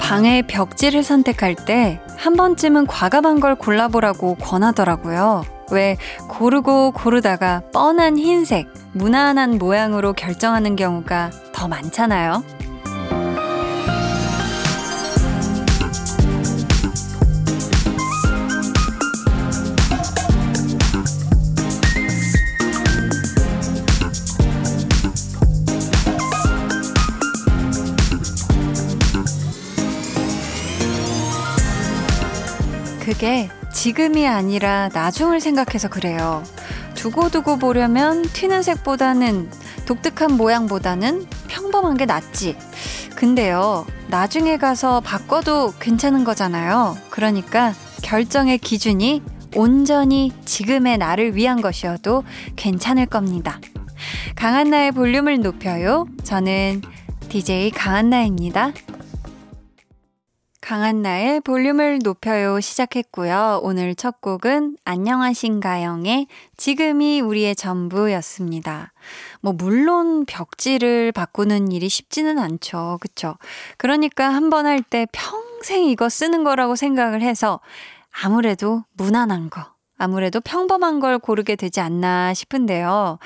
방의 벽지를 선택할 때 한 번쯤은 과감한 걸 골라보라고 권하더라고요. 왜 고르고 고르다가 뻔한 흰색, 무난한 모양으로 결정하는 경우가 더 많잖아요. 지금이 아니라 나중을 생각해서 그래요. 두고두고 보려면 튀는 색보다는 독특한 모양보다는 평범한 게 낫지. 근데요, 나중에 가서 바꿔도 괜찮은 거잖아요. 그러니까 결정의 기준이 온전히 지금의 나를 위한 것이어도 괜찮을 겁니다. 강한나의 볼륨을 높여요. 저는 DJ 강한나입니다. 강한나의 볼륨을 높여요 시작했고요. 오늘 첫 곡은 안녕하신가영의 지금이 우리의 전부였습니다. 뭐 물론 벽지를 바꾸는 일이 쉽지는 않죠. 그쵸? 그러니까 한 번 할 때 평생 이거 쓰는 거라고 생각을 해서 아무래도 무난한 거, 아무래도 평범한 걸 고르게 되지 않나 싶은데요.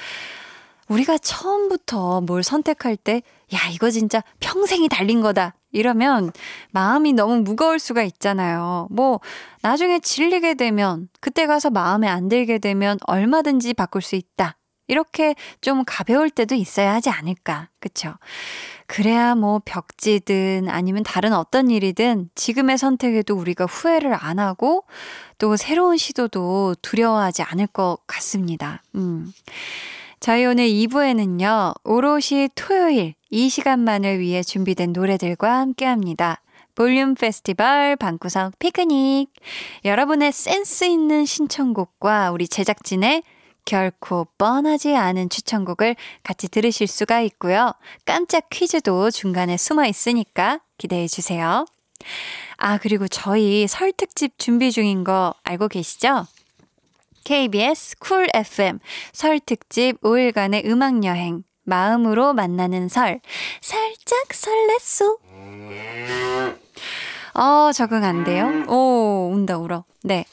우리가 처음부터 뭘 선택할 때, 야, 이거 진짜 평생이 달린 거다. 이러면 마음이 너무 무거울 수가 있잖아요. 뭐, 나중에 질리게 되면, 그때 가서 마음에 안 들게 되면 얼마든지 바꿀 수 있다. 이렇게 좀 가벼울 때도 있어야 하지 않을까. 그쵸? 그래야 뭐 벽지든 아니면 다른 어떤 일이든 지금의 선택에도 우리가 후회를 안 하고 또 새로운 시도도 두려워하지 않을 것 같습니다. 음. 저희 오늘 2부에는요, 오롯이 토요일 이 시간만을 위해 준비된 노래들과 함께 합니다. 볼륨 페스티벌 방구석 피크닉. 여러분의 센스 있는 신청곡과 우리 제작진의 결코 뻔하지 않은 추천곡을 같이 들으실 수가 있고요. 깜짝 퀴즈도 중간에 숨어 있으니까 기대해 주세요. 아, 그리고 저희 설 특집 준비 중인 거 알고 계시죠? KBS Cool FM 설 특집 5일간의 음악 여행 마음으로 만나는 설 살짝 설렜소. 어, 적응 안 돼요? 오, 운다 울어. 네.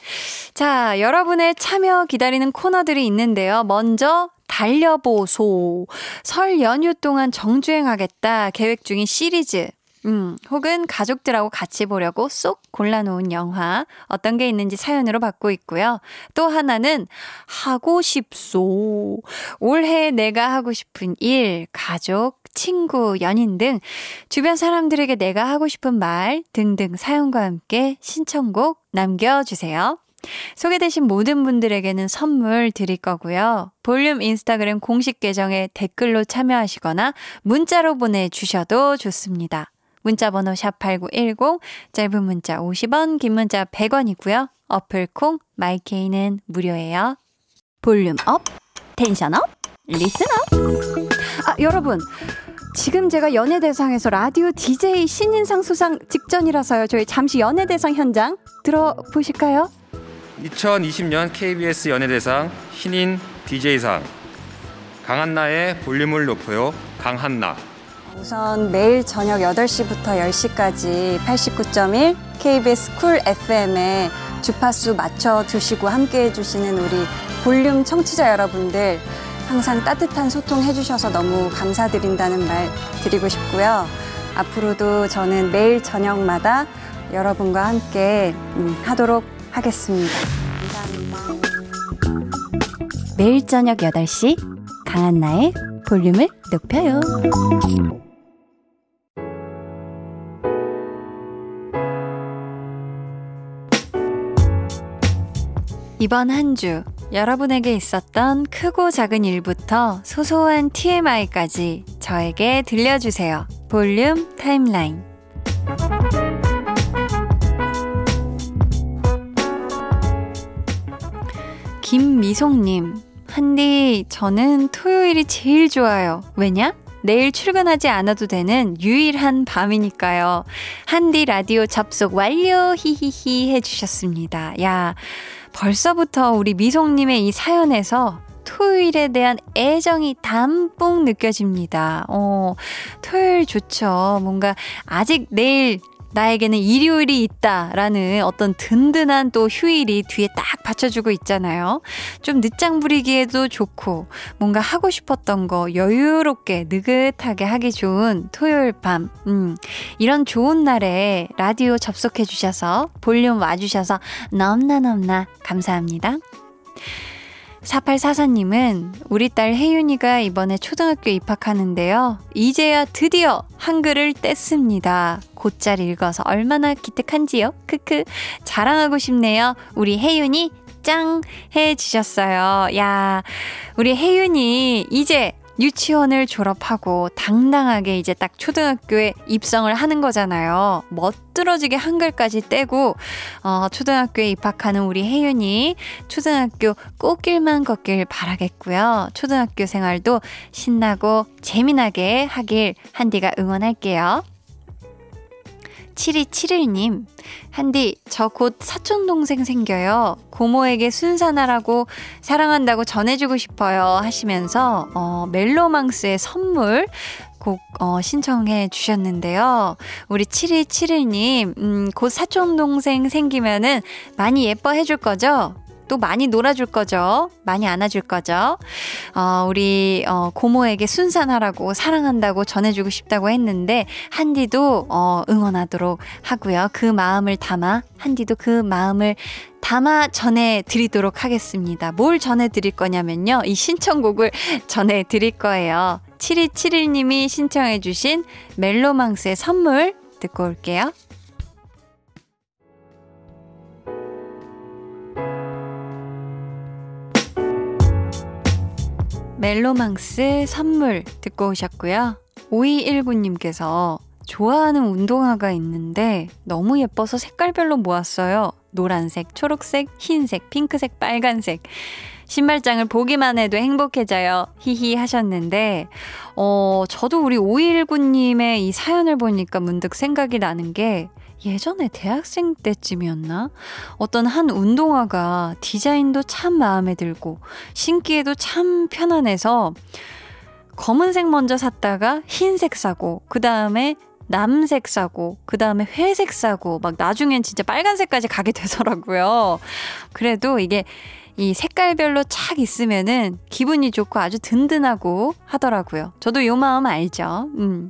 자, 여러분의 참여 기다리는 코너들이 있는데요. 먼저 달려보소. 설 연휴 동안 정주행하겠다 계획 중인 시리즈 음, 혹은 가족들하고 같이 보려고 쏙 골라놓은 영화 어떤 게 있는지 사연으로 받고 있고요. 또 하나는 하고 싶소. 올해 내가 하고 싶은 일, 가족, 친구, 연인 등 주변 사람들에게 내가 하고 싶은 말 등등 사연과 함께 신청곡 남겨주세요. 소개되신 모든 분들에게는 선물 드릴 거고요. 볼륨 인스타그램 공식 계정에 댓글로 참여하시거나 문자로 보내주셔도 좋습니다. 문자 번호 샵8910, 짧은 문자 50원, 긴 문자 100원이고요. 어플 콩, 마이케이는 무료예요. volume up, tension up, listen up. 아, 여러분. 지금 제가 연예대상에서 라디오 DJ 신인상 수상 직전이라서요. 저희 잠시 연예대상 현장 들어보실까요? 2020년 KBS 연예대상 신인 DJ상 강한나의 볼륨을 높여요 강한나 우선 매일 저녁 8시부터 10시까지 89.1 KBS Cool FM에 주파수 맞춰 두시고 함께 해주시는 우리 볼륨 청취자 여러분들 항상 따뜻한 소통 해주셔서 너무 감사드린다는 말 드리고 싶고요. 앞으로도 저는 매일 저녁마다 여러분과 함께 음, 하도록 하겠습니다. 감사합니다. 매일 저녁 8시 강한나의 볼륨을 높여요. 이번 한 주 여러분에게 있었던 크고 작은 일부터 소소한 TMI까지 저에게 들려주세요. 볼륨 타임라인. 김미송님, 한디, 저는 토요일이 제일 좋아요. 왜냐? 내일 출근하지 않아도 되는 유일한 밤이니까요. 한디 라디오 접속 완료 히히히 해주셨습니다. 야, 벌써부터 우리 미송님의 이 사연에서 토요일에 대한 애정이 담뿍 느껴집니다. 어, 토요일 좋죠. 뭔가 아직 내일 나에게는 일요일이 있다라는 어떤 든든한 또 휴일이 뒤에 딱 받쳐주고 있잖아요. 좀 늦장 부리기에도 좋고 뭔가 하고 싶었던 거 여유롭게 느긋하게 하기 좋은 토요일 밤. 음, 이런 좋은 날에 라디오 접속해 주셔서 볼륨 와 주셔서 넘나 넘나 감사합니다. 4844님은 우리 딸 혜윤이가 이번에 초등학교 입학하는데요. 이제야 드디어 한글을 뗐습니다. 곧잘 읽어서 얼마나 기특한지요? 크크. 자랑하고 싶네요. 우리 혜윤이 짱! 해주셨어요. 야, 우리 혜윤이 이제 유치원을 졸업하고 당당하게 이제 딱 초등학교에 입성을 하는 거잖아요. 멋들어지게 한글까지 떼고 어, 초등학교에 입학하는 우리 혜윤이 초등학교 꽃길만 걷길 바라겠고요. 초등학교 생활도 신나고 재미나게 하길 한디가 응원할게요. 7271님, 한디, 저 곧 사촌동생 생겨요. 고모에게 순산하라고 사랑한다고 전해주고 싶어요. 하시면서, 어, 멜로망스의 선물 곡, 어, 신청해 주셨는데요. 우리 7271님, 음, 곧 사촌동생 생기면은 많이 예뻐해 줄 거죠? 또 많이 놀아줄 거죠? 많이 안아줄 거죠? 어, 우리 어, 고모에게 순산하라고 사랑한다고 전해주고 싶다고 했는데 한디도 어, 응원하도록 하고요. 그 마음을 담아 한디도 그 마음을 담아 전해드리도록 하겠습니다. 뭘 전해드릴 거냐면요. 이 신청곡을 전해드릴 거예요. 7271님이 신청해주신 멜로망스의 선물 듣고 올게요. 멜로망스 선물 듣고 오셨고요. 5219님께서 좋아하는 운동화가 있는데 너무 예뻐서 색깔별로 모았어요. 노란색, 초록색, 흰색, 핑크색, 빨간색. 신발장을 보기만 해도 행복해져요. 히히 하셨는데, 어, 저도 우리 5219님의 이 사연을 보니까 문득 생각이 나는 게, 예전에 대학생 때쯤이었나? 어떤 한 운동화가 디자인도 참 마음에 들고 신기에도 참 편안해서 검은색 먼저 샀다가 흰색 사고 그 다음에 남색 사고 그 다음에 회색 사고 막 나중엔 진짜 빨간색까지 가게 되더라고요. 그래도 이게 이 색깔별로 착 있으면은 기분이 좋고 아주 든든하고 하더라고요. 저도 요 마음 알죠. 음.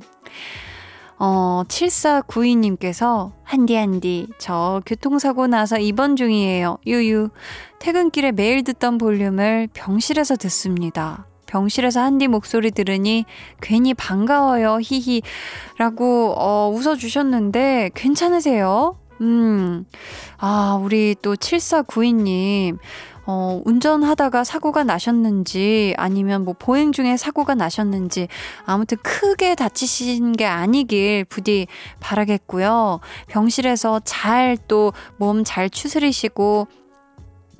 어, 7492님께서, 한디, 한디, 저 교통사고 나서 입원 중이에요. 유유. 퇴근길에 매일 듣던 볼륨을 병실에서 듣습니다. 병실에서 한디 목소리 들으니 괜히 반가워요. 히히. 라고, 어, 웃어주셨는데, 괜찮으세요? 음. 아, 우리 또 7492님. 어, 운전하다가 사고가 나셨는지 아니면 뭐 보행 중에 사고가 나셨는지 아무튼 크게 다치신 게 아니길 부디 바라겠고요. 병실에서 잘 또 몸 잘 추스리시고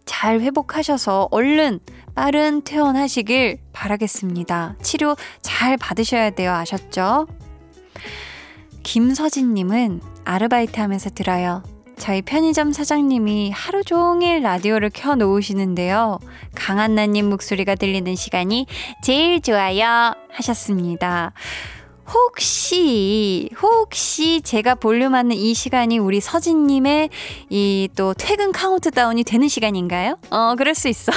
잘 회복하셔서 얼른 빠른 퇴원하시길 바라겠습니다. 치료 잘 받으셔야 돼요. 아셨죠? 김서진님은 아르바이트 하면서 들어요. 저희 편의점 사장님이 하루 종일 라디오를 켜 놓으시는데요. 강한나님 목소리가 들리는 시간이 제일 좋아요. 하셨습니다. 혹시, 혹시 제가 볼륨하는 이 시간이 우리 서진님의 이 또 퇴근 카운트다운이 되는 시간인가요? 어, 그럴 수 있어.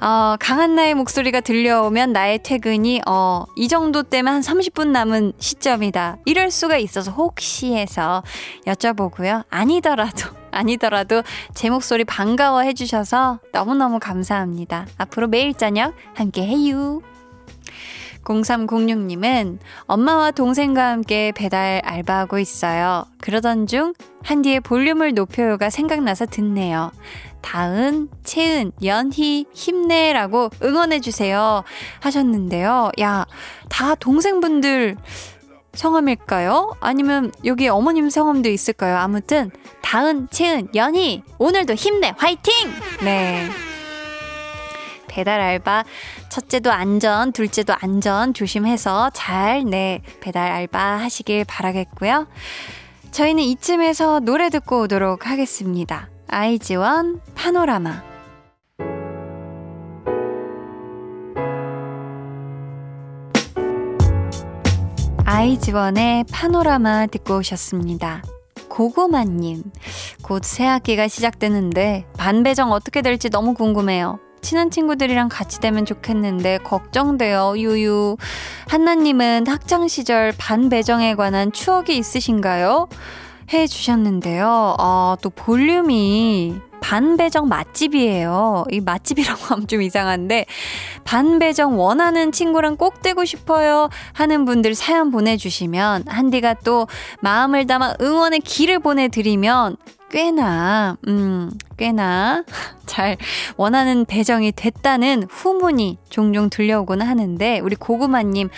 어, 강한나의 목소리가 들려오면 나의 퇴근이, 어, 이 정도 때면 한 30분 남은 시점이다. 이럴 수가 있어서 혹시 해서 여쭤보고요. 아니더라도, 아니더라도 제 목소리 반가워 해주셔서 너무너무 감사합니다. 앞으로 매일 저녁 함께 해요. 0306님은 엄마와 동생과 함께 배달 알바하고 있어요. 그러던 중 한디의 볼륨을 높여요가 생각나서 듣네요. 다은, 채은, 연희, 힘내라고 응원해주세요. 하셨는데요. 야, 다 동생분들 성함일까요? 아니면 여기 어머님 성함도 있을까요? 아무튼, 다은, 채은, 연희, 오늘도 힘내! 화이팅! 네. 배달 알바 첫째도 안전, 둘째도 안전 조심해서 잘, 네, 배달 알바 하시길 바라겠고요. 저희는 이쯤에서 노래 듣고 오도록 하겠습니다. 아이즈원 파노라마. 아이즈원의 파노라마 듣고 오셨습니다. 고고마님, 곧 새학기가 시작되는데 반배정 어떻게 될지 너무 궁금해요. 친한 친구들이랑 같이 되면 좋겠는데 걱정돼요. 유유. 한나님은 학창 시절 반배정에 관한 추억이 있으신가요? 해 주셨는데요. 아, 또 볼륨이 반배정 맛집이에요. 이 맛집이라고 하면 좀 이상한데, 반배정 원하는 친구랑 꼭 되고 싶어요 하는 분들 사연 보내주시면, 한디가 또 마음을 담아 응원의 길을 보내드리면, 꽤나, 음, 꽤나 잘 원하는 배정이 됐다는 후문이 종종 들려오곤 하는데, 우리 고구마님,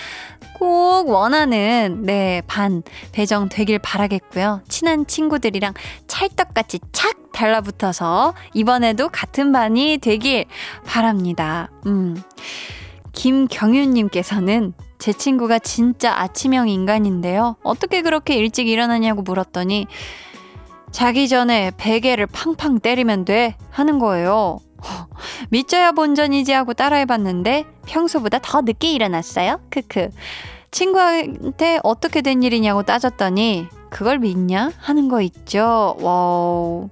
꼭 원하는, 네, 반 배정 되길 바라겠고요. 친한 친구들이랑 찰떡같이 착 달라붙어서 이번에도 같은 반이 되길 바랍니다. 음. 김경윤님께서는 제 친구가 진짜 아침형 인간인데요. 어떻게 그렇게 일찍 일어나냐고 물었더니 자기 전에 베개를 팡팡 때리면 돼 하는 거예요. 밑져야 본전이지 하고 따라해봤는데 평소보다 더 늦게 일어났어요. 크크. 친구한테 어떻게 된 일이냐고 따졌더니 그걸 믿냐? 하는 거 있죠. Wow.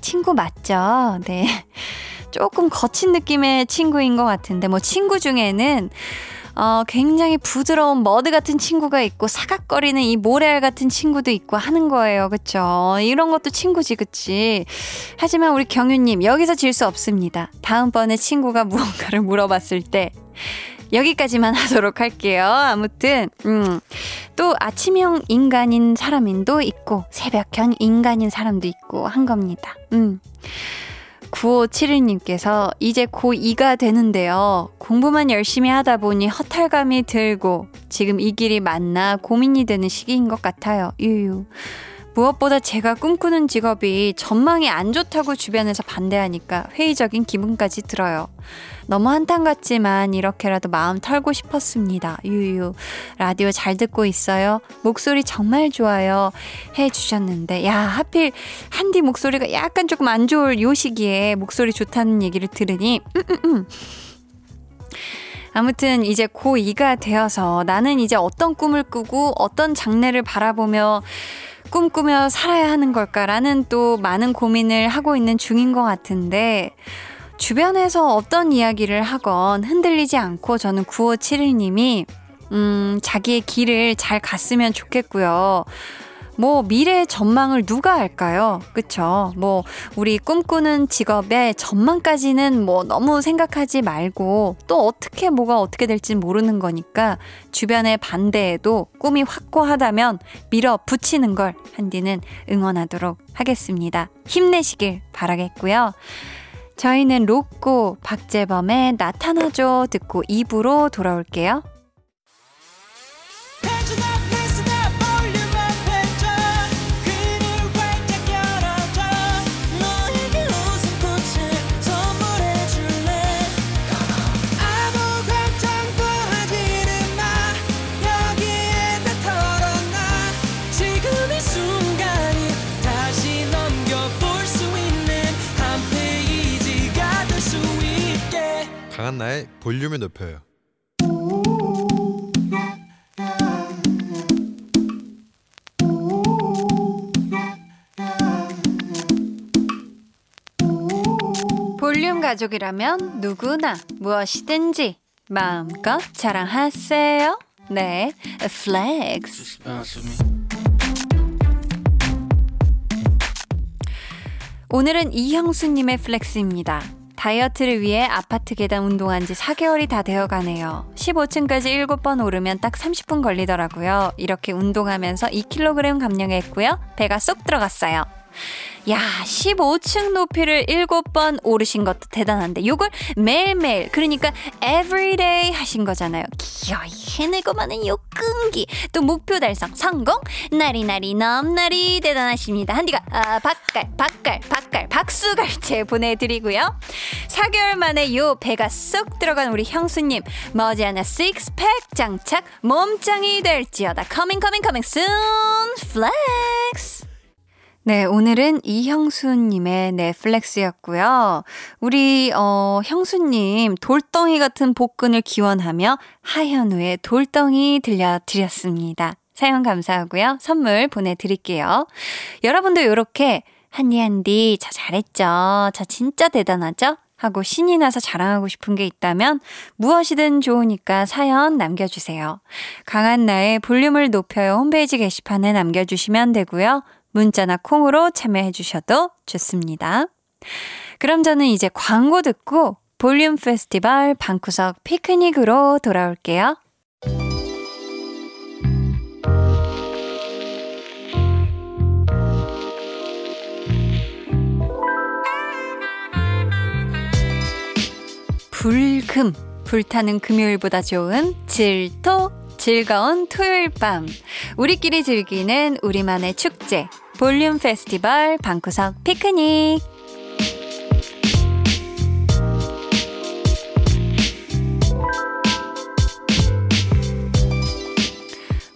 친구 맞죠? 네. 조금 거친 느낌의 친구인 것 같은데, 뭐, 친구 중에는, 어, 굉장히 부드러운 머드 같은 친구가 있고, 사각거리는 이 모래알 같은 친구도 있고 하는 거예요. 그쵸? 이런 것도 친구지, 그치? 하지만 우리 경유님, 여기서 질 수 없습니다. 다음번에 친구가 무언가를 물어봤을 때, 여기까지만 하도록 할게요. 아무튼, 음, 또 아침형 인간인 사람인도 있고, 새벽형 인간인 사람도 있고 한 겁니다. 음. 9571님께서 이제 고2가 되는데요. 공부만 열심히 하다 보니 허탈감이 들고 지금 이 길이 맞나 고민이 되는 시기인 것 같아요. 유유. 무엇보다 제가 꿈꾸는 직업이 전망이 안 좋다고 주변에서 반대하니까 회의적인 기분까지 들어요. 너무 한탄 같지만 이렇게라도 마음 털고 싶었습니다. 유유. 라디오 잘 듣고 있어요. 목소리 정말 좋아요. 해 주셨는데, 야, 하필 한디 목소리가 약간 조금 안 좋을 요 시기에 목소리 좋다는 얘기를 들으니, 음, 음, 음. 아무튼 이제 고2가 되어서 나는 이제 어떤 꿈을 꾸고 어떤 장래를 바라보며 꿈꾸며 살아야 하는 걸까라는 또 많은 고민을 하고 있는 중인 것 같은데, 주변에서 어떤 이야기를 하건 흔들리지 않고 저는 9571님이, 음, 자기의 길을 잘 갔으면 좋겠고요. 뭐 미래의 전망을 누가 알까요? 그쵸? 뭐 우리 꿈꾸는 직업의 전망까지는 뭐 너무 생각하지 말고 또 어떻게 뭐가 어떻게 될지 모르는 거니까 주변의 반대에도 꿈이 확고하다면 밀어붙이는 걸 한디는 응원하도록 하겠습니다. 힘내시길 바라겠고요. 저희는 로꼬 박재범의 나타나죠 듣고 입으로 돌아올게요. 높여요. 볼륨 가족이라면 누구나 무엇이든지 마음껏 자랑하세요. 네, flex. 오늘은 이형수님의 flex입니다. 다이어트를 위해 아파트 계단 운동한 지 4개월이 다 되어 가네요. 15층까지 7번 오르면 딱 30분 걸리더라고요. 이렇게 운동하면서 2kg 감량했고요. 배가 쏙 들어갔어요. 야, 15층 높이를 7번 오르신 것도 대단한데 요걸 매일매일 그러니까 everyday 하신 거잖아요. 기어이 해내고 마는 요 끈기 또 목표 달성 성공 나리나리 넘나리 대단하십니다. 한디가 아, 박갈 박갈 박갈 박수갈채 보내드리고요. 4개월 만에 요 배가 쏙 들어간 우리 형수님 머지않아 식스팩 장착 몸짱이 될지어다 coming coming coming soon flex 네, 오늘은 이형수님의 넷플렉스였고요. 우리 어, 형수님 돌덩이 같은 복근을 기원하며 하현우의 돌덩이 들려드렸습니다. 사연 감사하고요. 선물 보내드릴게요. 여러분도 이렇게 한디 한디 저 잘했죠. 저 진짜 대단하죠? 하고 신이 나서 자랑하고 싶은 게 있다면 무엇이든 좋으니까 사연 남겨주세요. 강한 나의 볼륨을 높여요 홈페이지 게시판에 남겨주시면 되고요. 문자나 콩으로 참여해 주셔도 좋습니다. 그럼 저는 이제 광고 듣고 볼륨 페스티벌 방구석 피크닉으로 돌아올게요. 불금, 불타는 금요일보다 좋은 질토, 즐거운 토요일 밤. 우리끼리 즐기는 우리만의 축제, 볼륨 페스티벌 방구석 피크닉.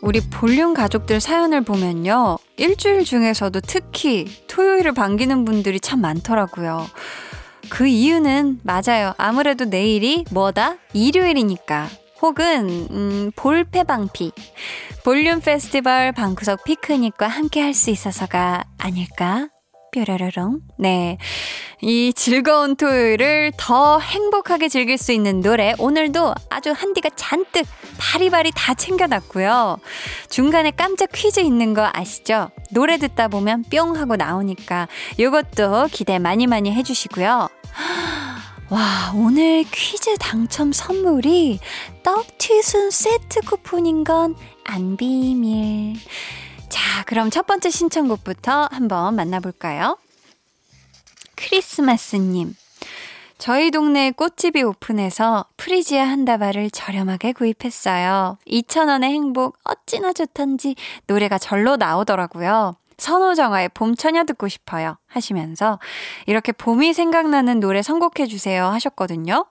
우리 볼륨 가족들 사연을 보면요. 일주일 중에서도 특히 토요일을 반기는 분들이 참 많더라고요. 그 이유는 맞아요. 아무래도 내일이 뭐다? 일요일이니까. 혹은 음, 볼페방피 볼륨 페스티벌 방구석 피크닉과 함께 할 수 있어서가 아닐까? 뾰로로롱. 네. 이 즐거운 토요일을 더 행복하게 즐길 수 있는 노래 오늘도 아주 한디가 잔뜩 바리바리 다 챙겨놨고요. 중간에 깜짝 퀴즈 있는 거 아시죠? 노래 듣다 보면 뿅 하고 나오니까 이것도 기대 많이 많이 해주시고요. 와, 오늘 퀴즈 당첨 선물이 떡튀순 세트 쿠폰인 건 안 비밀. 자, 그럼 첫 번째 신청곡부터 한번 만나볼까요? 크리스마스님. 저희 동네 꽃집이 오픈해서 프리지아 한 다발을 저렴하게 구입했어요. 2,000원의 행복 어찌나 좋던지 노래가 절로 나오더라고요. 선호정아의 봄처녀 듣고 싶어요 하시면서 이렇게 봄이 생각나는 노래 선곡해 주세요 하셨거든요.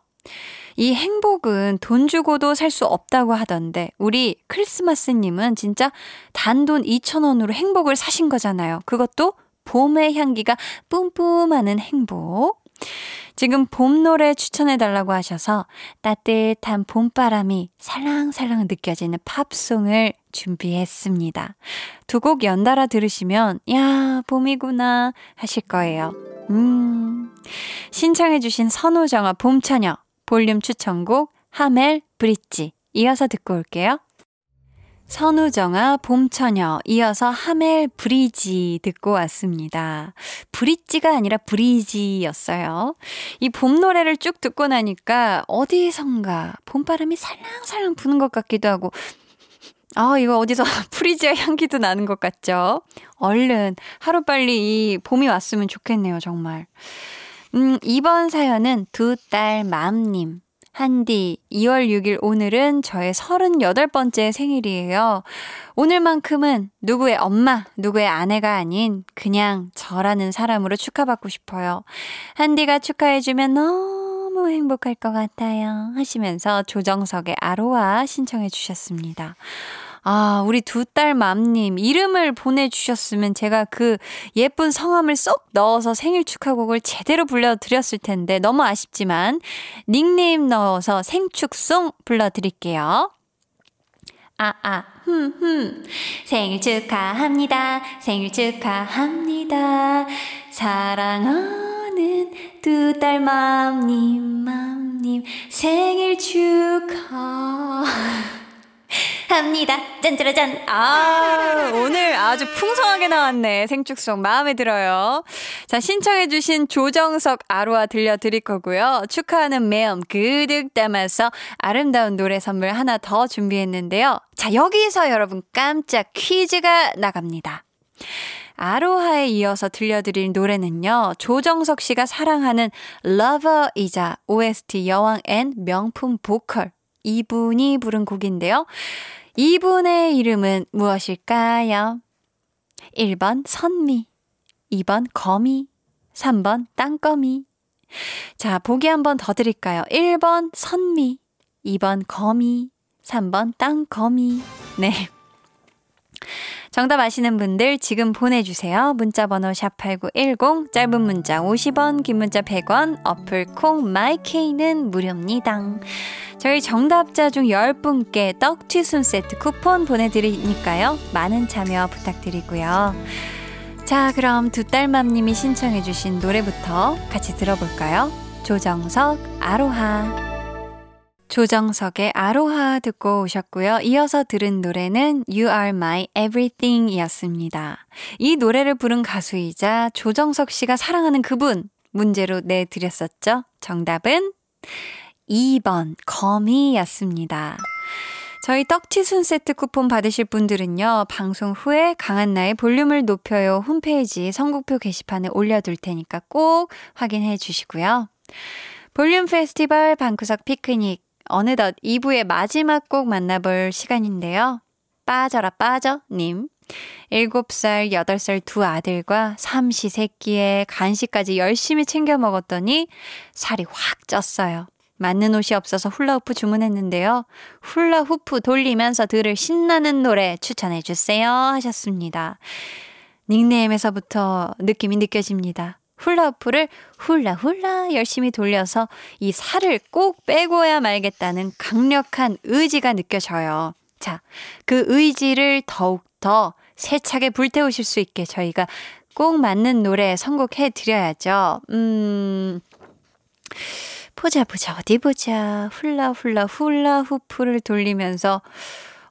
이 행복은 돈 주고도 살 수 없다고 하던데 우리 크리스마스님은 진짜 단돈 2,000원으로 행복을 사신 거잖아요. 그것도 봄의 향기가 뿜뿜하는 행복. 지금 봄 노래 추천해 달라고 하셔서 따뜻한 봄바람이 살랑살랑 느껴지는 팝송을 준비했습니다. 두 곡 연달아 들으시면 야 봄이구나 하실 거예요. 음 신청해 주신 선우정아 봄처녀 볼륨 추천곡 하멜 브릿지 이어서 듣고 올게요. 선우정아 봄처녀 이어서 하멜 브리지 듣고 왔습니다. 브릿지가 아니라 브리지였어요. 이 봄 노래를 쭉 듣고 나니까 어디선가 봄바람이 살랑살랑 부는 것 같기도 하고 아, 이거 어디서 프리지아 향기도 나는 것 같죠? 얼른 하루빨리 이 봄이 왔으면 좋겠네요, 정말. 음, 이번 사연은 두 딸 맘님. 한디, 2월 6일 오늘은 저의 38번째 생일이에요. 오늘만큼은 누구의 엄마, 누구의 아내가 아닌 그냥 저라는 사람으로 축하받고 싶어요. 한디가 축하해주면 너무 행복할 것 같아요. 하시면서 조정석의 아로하 신청해 주셨습니다. 아, 우리 두 딸 맘님, 이름을 보내주셨으면 제가 그 예쁜 성함을 쏙 넣어서 생일 축하곡을 제대로 불러드렸을 텐데, 너무 아쉽지만, 닉네임 넣어서 생축송 불러드릴게요. 아, 아, 흠, 흠. 생일 축하합니다. 생일 축하합니다. 사랑하는 두 딸 맘님, 맘님, 생일 축하. 합니다. 짠짜라짠. 아, 오늘 아주 풍성하게 나왔네. 생축송. 마음에 들어요. 자, 신청해주신 조정석 아로아 들려드릴 거고요. 축하하는 매음 그득 담아서 아름다운 노래 선물 하나 더 준비했는데요. 자, 여기서 여러분 깜짝 퀴즈가 나갑니다. 아로하에 이어서 들려드릴 노래는요, 조정석 씨가 사랑하는 Lover이자 OST 여왕 and 명품 보컬. 이분이 부른 곡인데요. 이분의 이름은 무엇일까요? 1번 선미, 2번 거미, 3번 땅거미. 자, 보기 한 번 더 드릴까요? 1번 선미, 2번 거미, 3번 땅거미. 네. 정답 아시는 분들 지금 보내주세요. 문자번호 샵8910, 짧은 문자 50원, 긴 문자 100원, 어플 콩 마이케이는 무료입니다. 저희 정답자 중 10분께 떡튀순 세트 쿠폰 보내드리니까요. 많은 참여 부탁드리고요. 자, 그럼 두 딸맘님이 신청해주신 노래부터 같이 들어볼까요? 조정석, 아로하. 조정석의 아로하 듣고 오셨고요. 이어서 들은 노래는 You Are My Everything 이었습니다. 이 노래를 부른 가수이자 조정석 씨가 사랑하는 그분 문제로 내드렸었죠. 정답은 2번 거미였습니다. 저희 떡치순 세트 쿠폰 받으실 분들은요, 방송 후에 강한나의 볼륨을 높여요 홈페이지 선곡표 게시판에 올려둘 테니까 꼭 확인해 주시고요. 볼륨 페스티벌 방구석 피크닉 어느덧 2부의 마지막 곡 만나볼 시간인데요. 빠져라 빠져 님. 7살, 8살 두 아들과 삼시 세끼에 간식까지 열심히 챙겨 먹었더니 살이 확 쪘어요. 맞는 옷이 없어서 훌라후프 주문했는데요. 훌라후프 돌리면서 들을 신나는 노래 추천해 주세요 하셨습니다. 닉네임에서부터 느낌이 느껴집니다. 훌라후프를 훌라훌라 열심히 돌려서 이 살을 꼭 빼고야 말겠다는 강력한 의지가 느껴져요. 자, 그 의지를 더욱더 세차게 불태우실 수 있게 저희가 꼭 맞는 노래 선곡해 드려야죠. 음, 보자, 보자, 어디 보자. 훌라, 훌라, 훌라 후프를 돌리면서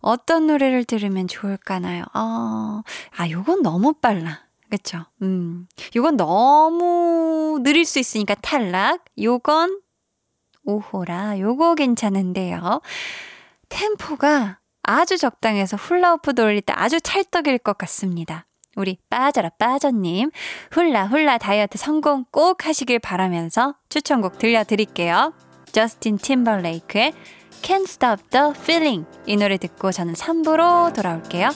어떤 노래를 들으면 좋을까나요? 아, 아, 요건 너무 빨라. 그쵸? 음. 요건 너무 느릴 수 있으니까 탈락. 요건 오호라. 요거 괜찮은데요. 템포가 아주 적당해서 훌라후프 돌릴 때 아주 찰떡일 것 같습니다. 우리 빠져라 빠져님 훌라 훌라 다이어트 성공 꼭 하시길 바라면서 추천곡 들려드릴게요. 저스틴 팀벌레이크의 Can't Stop the Feeling 이 노래 듣고 저는 3부로 돌아올게요.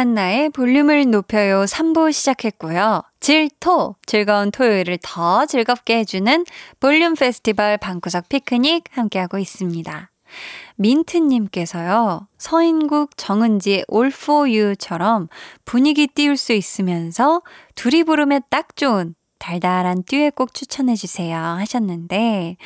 강한나의 볼륨을 높여요 3부 시작했고요. 질토, 즐거운 토요일을 더 즐겁게 해주는 볼륨 페스티벌 방구석 피크닉 함께하고 있습니다. 민트님께서요, 서인국 정은지의 All for You처럼 분위기 띄울 수 있으면서 둘이 부르면 딱 좋은 달달한 듀엣곡 추천해주세요 하셨는데,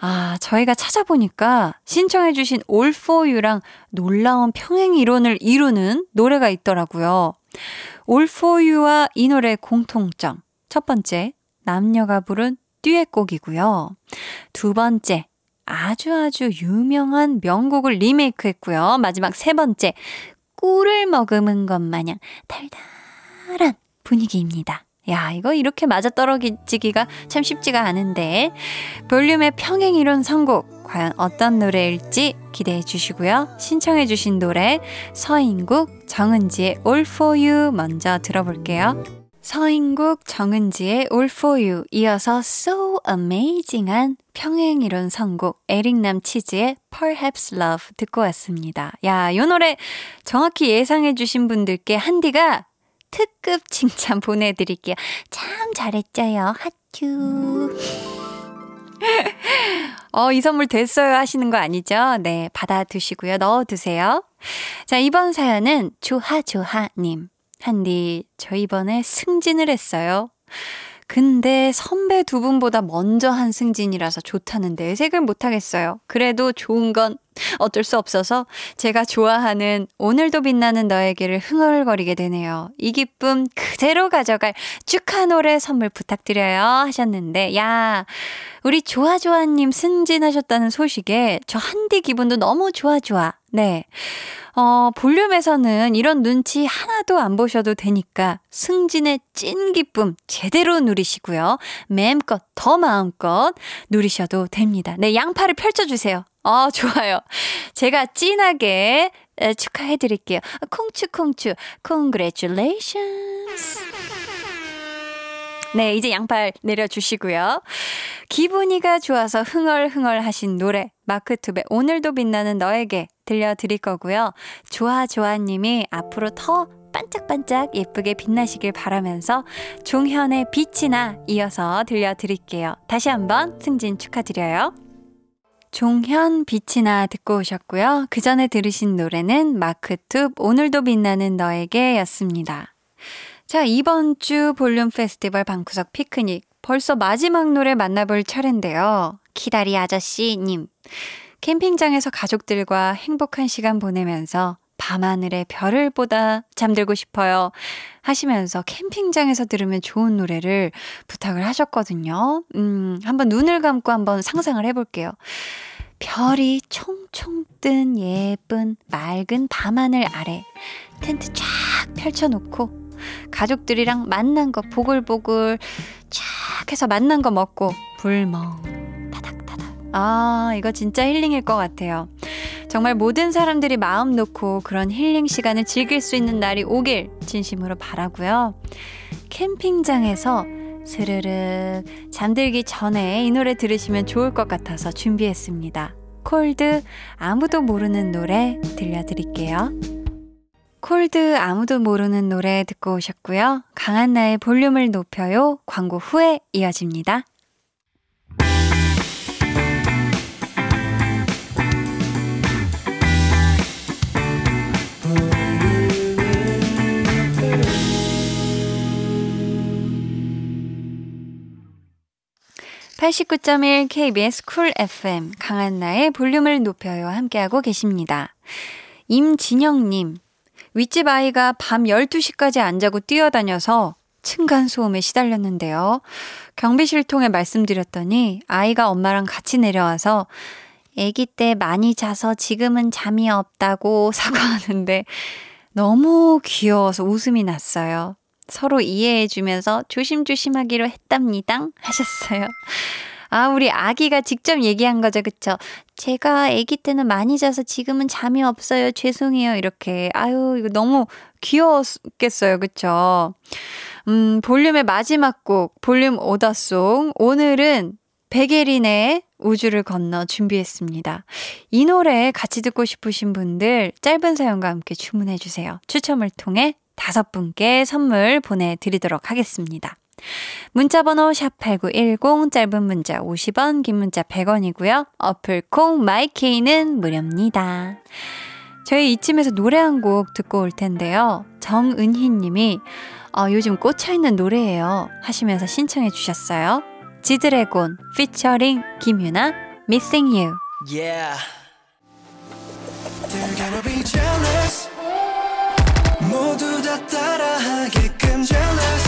아, 저희가 찾아보니까 신청해주신 All for You랑 놀라운 평행 이론을 이루는 노래가 있더라고요. All for You와 이 노래의 공통점. 첫 번째, 남녀가 부른 듀엣곡이고요. 두 번째, 아주 아주 유명한 명곡을 리메이크 했고요. 마지막 세 번째, 꿀을 머금은 것 마냥 달달한 분위기입니다. 야, 이거 이렇게 맞아 떨어지기가 참 쉽지가 않은데. 볼륨의 평행 이론 선곡, 과연 어떤 노래일지 기대해 주시고요. 신청해 주신 노래, 서인국, 정은지의 All for You 먼저 들어볼게요. 서인국, 정은지의 All for You 이어서 So Amazing한 평행 이론 선곡, 에릭남 치즈의 Perhaps Love 듣고 왔습니다. 야, 이 노래 정확히 예상해 주신 분들께 한디가 특급 칭찬 보내드릴게요. 참 잘했죠요. 하츄. 어, 이 선물 됐어요 하시는 거 아니죠? 네, 받아두시고요. 넣어두세요. 자, 이번 사연은 조하조하님. 한디, 저 이번에 승진을 했어요. 근데 선배 두 분보다 먼저 한 승진이라서 좋다는 내색을 못하겠어요. 그래도 좋은 건 어쩔 수 없어서 제가 좋아하는 오늘도 빛나는 너에게를 흥얼거리게 되네요. 이 기쁨 그대로 가져갈 축하 노래 선물 부탁드려요 하셨는데 야 우리 좋아좋아님 승진하셨다는 소식에 저 한디 기분도 너무 좋아 좋아. 네. 어, 볼륨에서는 이런 눈치 하나도 안 보셔도 되니까 승진의 찐 기쁨 제대로 누리시고요. 맴껏 더 마음껏 누리셔도 됩니다. 네, 양팔을 펼쳐주세요. 어, 좋아요. 제가 찐하게 축하해 드릴게요. 콩추콩추, congratulations. 네, 이제 양팔 내려주시고요. 기분이가 좋아서 흥얼흥얼 하신 노래, 마크투베 오늘도 빛나는 너에게 들려드릴 거고요. 좋아, 좋아님이 앞으로 더 반짝반짝 예쁘게 빛나시길 바라면서 종현의 빛이나 이어서 들려드릴게요. 다시 한번 승진 축하드려요. 종현 빛이나 듣고 오셨고요. 그 전에 들으신 노래는 마크툽 오늘도 빛나는 너에게 였습니다. 자, 이번 주 볼륨 페스티벌 방구석 피크닉. 벌써 마지막 노래 만나볼 차례인데요. 기다리 아저씨님. 캠핑장에서 가족들과 행복한 시간 보내면서 밤하늘의 별을 보다 잠들고 싶어요. 하시면서 캠핑장에서 들으면 좋은 노래를 부탁을 하셨거든요. 음, 한번 눈을 감고 한번 상상을 해볼게요. 별이 총총 뜬 예쁜 맑은 밤하늘 아래 텐트 쫙 펼쳐놓고 가족들이랑 만난 거 보글보글 쫙 해서 만난 거 먹고 불멍 타닥타닥 아 이거 진짜 힐링일 것 같아요 정말 모든 사람들이 마음 놓고 그런 힐링 시간을 즐길 수 있는 날이 오길 진심으로 바라고요 캠핑장에서 스르르 잠들기 전에 이 노래 들으시면 좋을 것 같아서 준비했습니다. 콜드 아무도 모르는 노래 들려드릴게요. 콜드 아무도 모르는 노래 듣고 오셨고요. 강한나의 볼륨을 높여요. 광고 후에 이어집니다. (89.1) KBS 쿨 FM 강한나의 볼륨을 높여요 함께하고 계십니다. 임진영님 윗집 아이가 밤 12시까지 안 자고 뛰어다녀서 층간소음에 시달렸는데요. 경비실 통해 말씀드렸더니 아이가 엄마랑 같이 내려와서 아기 때 많이 자서 지금은 잠이 없다고 사과하는데 너무 귀여워서 웃음이 났어요. 서로 이해해주면서 조심조심하기로 했답니다. 하셨어요. 아, 우리 아기가 직접 얘기한 거죠. 그쵸? 제가 아기 때는 많이 자서 지금은 잠이 없어요. 죄송해요. 이렇게. 아유, 이거 너무 귀여웠겠어요. 그쵸? 음, 볼륨의 마지막 곡, 볼륨 오더송. 오늘은 백예린의 우주를 건너 준비했습니다. 이 노래 같이 듣고 싶으신 분들 짧은 사연과 함께 주문해 주세요. 추첨을 통해 다섯 분께 선물 보내드리도록 하겠습니다. 문자번호 샵8910 짧은 문자 50원 긴 문자 100원이고요. 어플콩 마이케이는 무료입니다. 저희 이쯤에서 노래 한 곡 듣고 올 텐데요. 정은희 님이 어, 요즘 꽂혀있는 노래예요 하시면서 신청해 주셨어요. 지드래곤 피처링 김유나 Missing You yeah. 모두 다 따라하게끔 jealous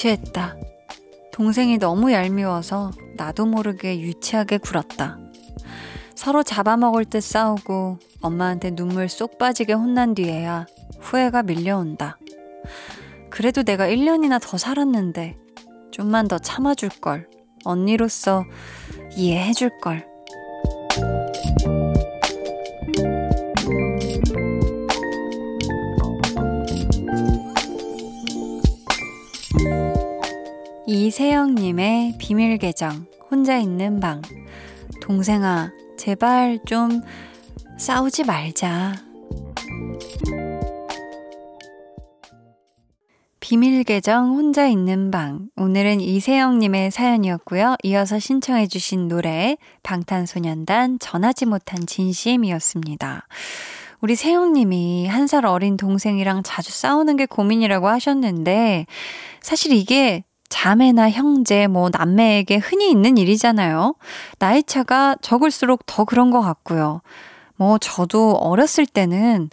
유치했다. 동생이 너무 얄미워서 나도 모르게 유치하게 굴었다. 서로 잡아먹을 듯 싸우고 엄마한테 눈물 쏙 빠지게 혼난 뒤에야 후회가 밀려온다. 그래도 내가 1년이나 더 살았는데 좀만 더 참아줄걸. 언니로서 이해해줄걸. 이세영님의 비밀 계정, 혼자 있는 방. 동생아, 제발 좀 싸우지 말자. 비밀 계정 혼자 있는 방. 오늘은 이세영님의 사연이었고요. 이어서 신청해주신 노래, 방탄소년단 전하지 못한 진심이었습니다. 우리 세영님이 한 살 어린 동생이랑 자주 싸우는 게 고민이라고 하셨는데, 사실 이게 자매나 형제, 뭐 남매에게 흔히 있는 일이잖아요. 나이 차가 적을수록 더 그런 것 같고요. 뭐 저도 어렸을 때는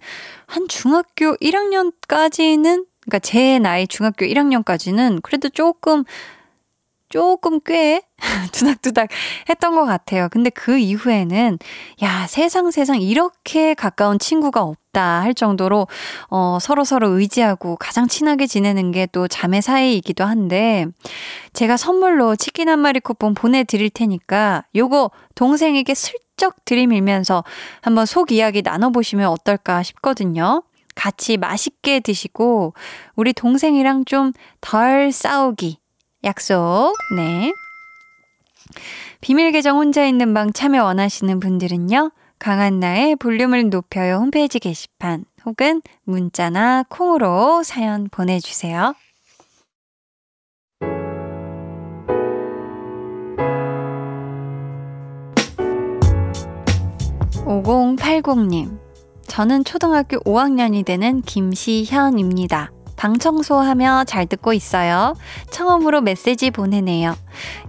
한 중학교 1학년까지는 그러니까 제 나이 중학교 1학년까지는 그래도 조금 조금 꽤 두닥두닥 했던 것 같아요. 근데 그 이후에는 야 세상 세상 이렇게 가까운 친구가 없 다 할 정도로 어, 서로 서로 의지하고 가장 친하게 지내는 게 또 자매 사이이기도 한데 제가 선물로 치킨 한 마리 쿠폰 보내드릴 테니까 요거 동생에게 슬쩍 들이밀면서 한번 속 이야기 나눠보시면 어떨까 싶거든요. 같이 맛있게 드시고 우리 동생이랑 좀 덜 싸우기 약속. 네. 비밀 계정 혼자 있는 방 참여 원하시는 분들은요. 강한나의 볼륨을 높여요 홈페이지 게시판 혹은 문자나 콩으로 사연 보내주세요. 5080님. 저는 초등학교 5학년이 되는 김시현입니다. 방 청소하며 잘 듣고 있어요. 처음으로 메시지 보내네요.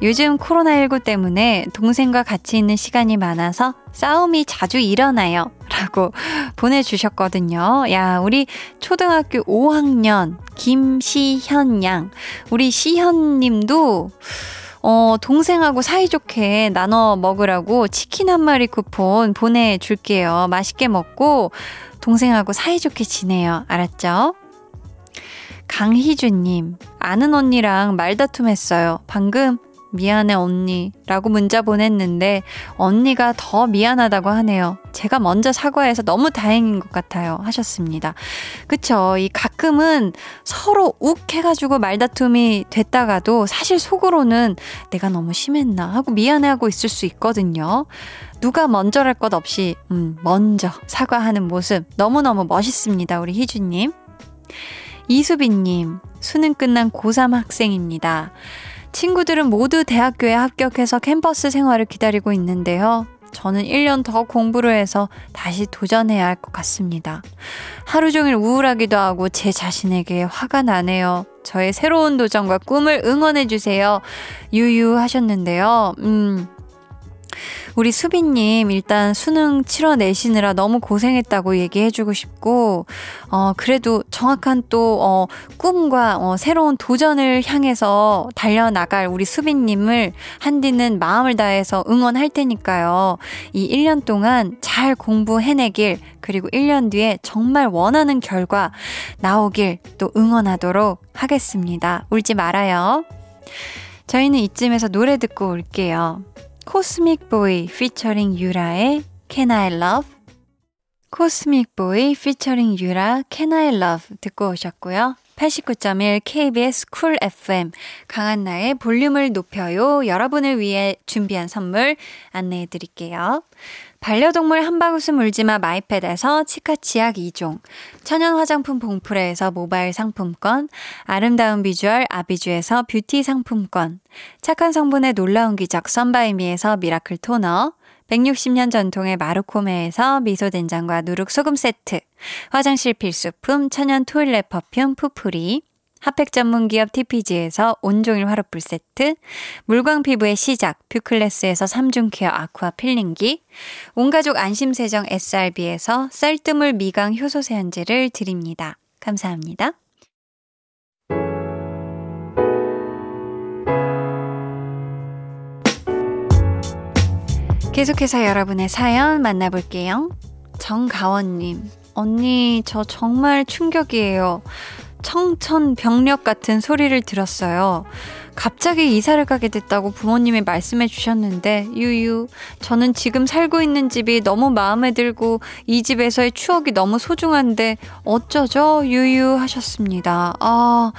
요즘 코로나19 때문에 동생과 같이 있는 시간이 많아서 싸움이 자주 일어나요. 라고 보내주셨거든요. 야, 우리 초등학교 5학년 김시현 양. 우리 시현 님도 어, 동생하고 사이좋게 나눠 먹으라고 치킨 한 마리 쿠폰 보내줄게요. 맛있게 먹고 동생하고 사이좋게 지내요. 알았죠? 강희주님, 아는 언니랑 말다툼 했어요. 방금 미안해 언니 라고 문자 보냈는데 언니가 더 미안하다고 하네요. 제가 먼저 사과해서 너무 다행인 것 같아요. 하셨습니다. 그쵸. 이 가끔은 서로 욱 해가지고 말다툼이 됐다가도 사실 속으로는 내가 너무 심했나 하고 미안해하고 있을 수 있거든요. 누가 먼저랄 것 없이, 음, 먼저 사과하는 모습 너무너무 멋있습니다. 우리 희주님. 이수빈님, 수능 끝난 고3 학생입니다. 친구들은 모두 대학교에 합격해서 캠퍼스 생활을 기다리고 있는데요. 저는 1년 더 공부를 해서 다시 도전해야 할 것 같습니다. 하루 종일 우울하기도 하고 제 자신에게 화가 나네요. 저의 새로운 도전과 꿈을 응원해주세요. 유유 하셨는데요. 음, 우리 수빈님, 일단 수능 치러내시느라 너무 고생했다고 얘기해주고 싶고, 어, 그래도 정확한 또, 어, 꿈과, 어, 새로운 도전을 향해서 달려나갈 우리 수빈님을 한디는 마음을 다해서 응원할 테니까요. 이 1년 동안 잘 공부해내길, 그리고 1년 뒤에 정말 원하는 결과 나오길 또 응원하도록 하겠습니다. 울지 말아요. 저희는 이쯤에서 노래 듣고 올게요. 코스믹 보이 피처링 유라의 Can I Love Cosmic Boy featuring 유라 Can I Love 듣고 오셨고요. 89.1 KBS Cool FM 강한나의 볼륨을 높여요. 여러분을 위해 준비한 선물 안내해 드릴게요. 반려동물 한바구스 물지마 마이패드에서 치카치약 2종, 천연 화장품 봉프레에서 모바일 상품권, 아름다운 비주얼 아비주에서 뷰티 상품권, 착한 성분의 놀라운 기적 썬바이미에서 miracle 토너, 160년 전통의 마루코메에서 미소된장과 누룩소금 세트, 화장실 필수품 천연 toilet perfume 푸푸리, 핫팩 전문 기업 TPG에서 온종일 화롯불 세트, 물광 피부의 시작 뷰클래스에서 3중 케어 aqua 필링기, 온가족 안심 세정 SRB에서 쌀뜨물 미강 효소 세안제를 드립니다. 감사합니다. 계속해서 여러분의 사연 만나볼게요. 정가원님, 언니, 저 정말 충격이에요. 청천벽력 같은 소리를 들었어요. 갑자기 이사를 가게 됐다고 부모님이 말씀해 주셨는데, 유유, 저는 지금 살고 있는 집이 너무 마음에 들고 이 집에서의 추억이 너무 소중한데, 어쩌죠? 유유 하셨습니다. 아,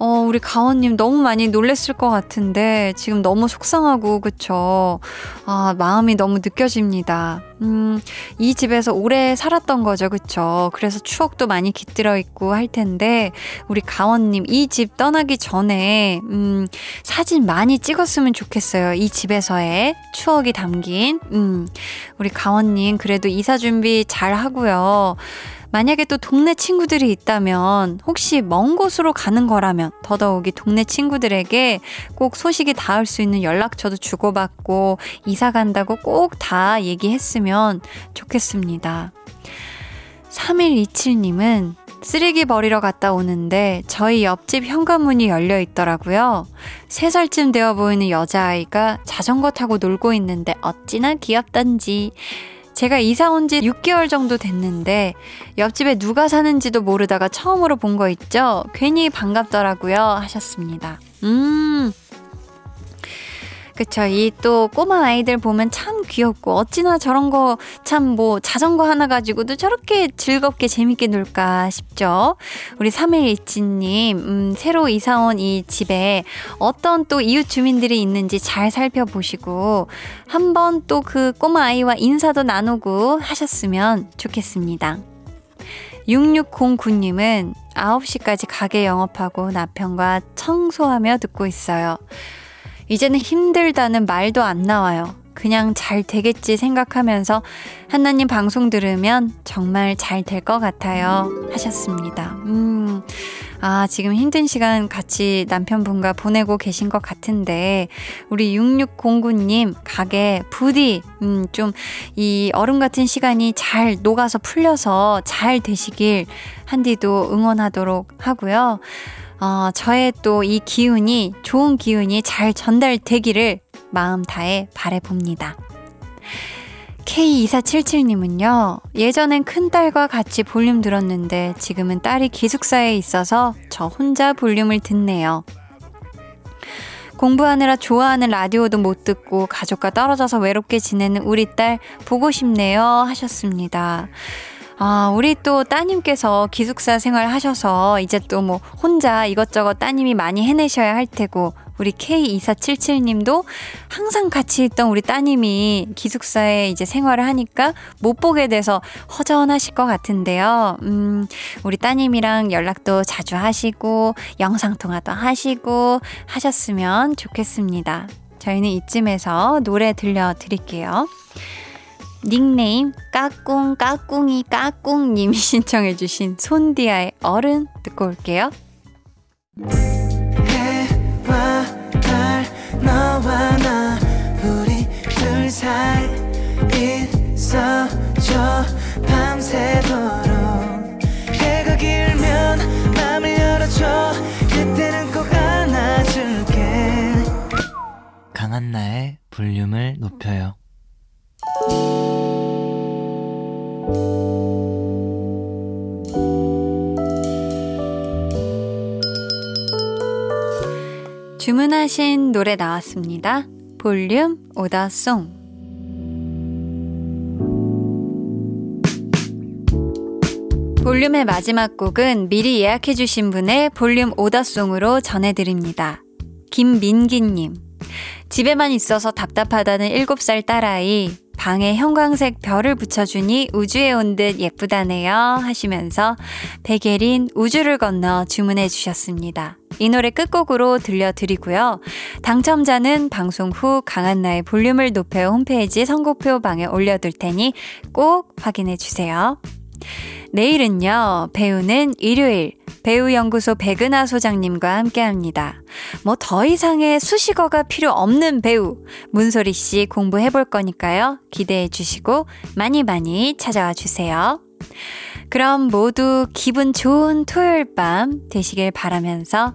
어, 우리 가원님 너무 많이 놀랬을 것 같은데, 지금 너무 속상하고, 그쵸? 아, 마음이 너무 느껴집니다. 음, 이 집에서 오래 살았던 거죠, 그쵸? 그래서 추억도 많이 깃들어 있고 할 텐데, 우리 가원님, 이 집 떠나기 전에, 음, 사진 많이 찍었으면 좋겠어요. 이 집에서의 추억이 담긴, 음, 우리 가원님, 그래도 이사 준비 잘 하고요. 만약에 또 동네 친구들이 있다면 혹시 먼 곳으로 가는 거라면 더더욱이 동네 친구들에게 꼭 소식이 닿을 수 있는 연락처도 주고받고 이사 간다고 꼭 다 얘기했으면 좋겠습니다. 3127님은 쓰레기 버리러 갔다 오는데 저희 옆집 현관문이 열려 있더라고요. 3살쯤 되어 보이는 여자아이가 자전거 타고 놀고 있는데 어찌나 귀엽던지. 제가 이사 온 지 6개월 정도 됐는데 옆집에 누가 사는지도 모르다가 처음으로 본 거 있죠? 괜히 반갑더라고요. 하셨습니다. 음. 그쵸. 이 또 꼬마 아이들 보면 참 귀엽고 어찌나 저런 거 참 뭐 자전거 하나 가지고도 저렇게 즐겁게 재밌게 놀까 싶죠. 우리 3127님, 음, 새로 이사 온 이 집에 어떤 또 이웃 주민들이 있는지 잘 살펴보시고 한번 또 그 꼬마 아이와 인사도 나누고 하셨으면 좋겠습니다. 6609님은 9시까지 가게 영업하고 남편과 청소하며 듣고 있어요. 이제는 힘들다는 말도 안 나와요. 그냥 잘 되겠지 생각하면서 하나님 방송 들으면 정말 잘 될 것 같아요. 하셨습니다. 음, 아, 지금 힘든 시간 같이 남편분과 보내고 계신 것 같은데, 우리 6609님, 가게 부디, 음, 좀, 이 얼음 같은 시간이 잘 녹아서 풀려서 잘 되시길 한디도 응원하도록 하고요. 어, 저의 또 이 기운이, 좋은 기운이 잘 전달되기를 마음 다해 바래봅니다. K2477님은요, 예전엔 큰딸과 같이 볼륨 들었는데 지금은 딸이 기숙사에 있어서 저 혼자 볼륨을 듣네요. 공부하느라 좋아하는 라디오도 못 듣고 가족과 떨어져서 외롭게 지내는 우리 딸 보고 싶네요 하셨습니다. 아, 우리 또 따님께서 기숙사 생활 하셔서 이제 또 뭐 혼자 이것저것 따님이 많이 해내셔야 할 테고 우리 K2477님도 항상 같이 있던 우리 따님이 기숙사에 이제 생활을 하니까 못 보게 돼서 허전하실 것 같은데요. 음, 우리 따님이랑 연락도 자주 하시고, 영상통화도 하시고, 하셨으면 좋겠습니다. 저희는 이쯤에서 노래 들려드릴게요. 닉네임 까꿍 까꿍이 까꿍님이 신청해주신 손디아의 어른 듣고 올게요. 해와 달 너와 나 우리 둘 사이 있어줘. 밤새도록 해가 길면 맘을 열어줘. 그때는 꼭 안아줄게. 강한나의 볼륨을 높여요 주문하신 노래 나왔습니다. 볼륨 오더송. 볼륨의 마지막 곡은 미리 예약해주신 분의 볼륨 오더송으로 전해드립니다. 김민기님. 집에만 있어서 답답하다는 7살 딸아이, 방에 형광색 별을 붙여주니 우주에 온 듯 예쁘다네요 하시면서 백예린 우주를 건너 주문해 주셨습니다. 이 노래 끝곡으로 들려드리고요. 당첨자는 방송 후 강한나의 볼륨을 높여 홈페이지 선곡표 방에 올려둘 테니 꼭 확인해 주세요. 내일은요, 배우는 일요일, 배우연구소 백은하 소장님과 함께 합니다. 뭐 더 이상의 수식어가 필요 없는 배우, 문소리 씨 공부해 볼 거니까요. 기대해 주시고 많이 많이 찾아와 주세요. 그럼 모두 기분 좋은 토요일 밤 되시길 바라면서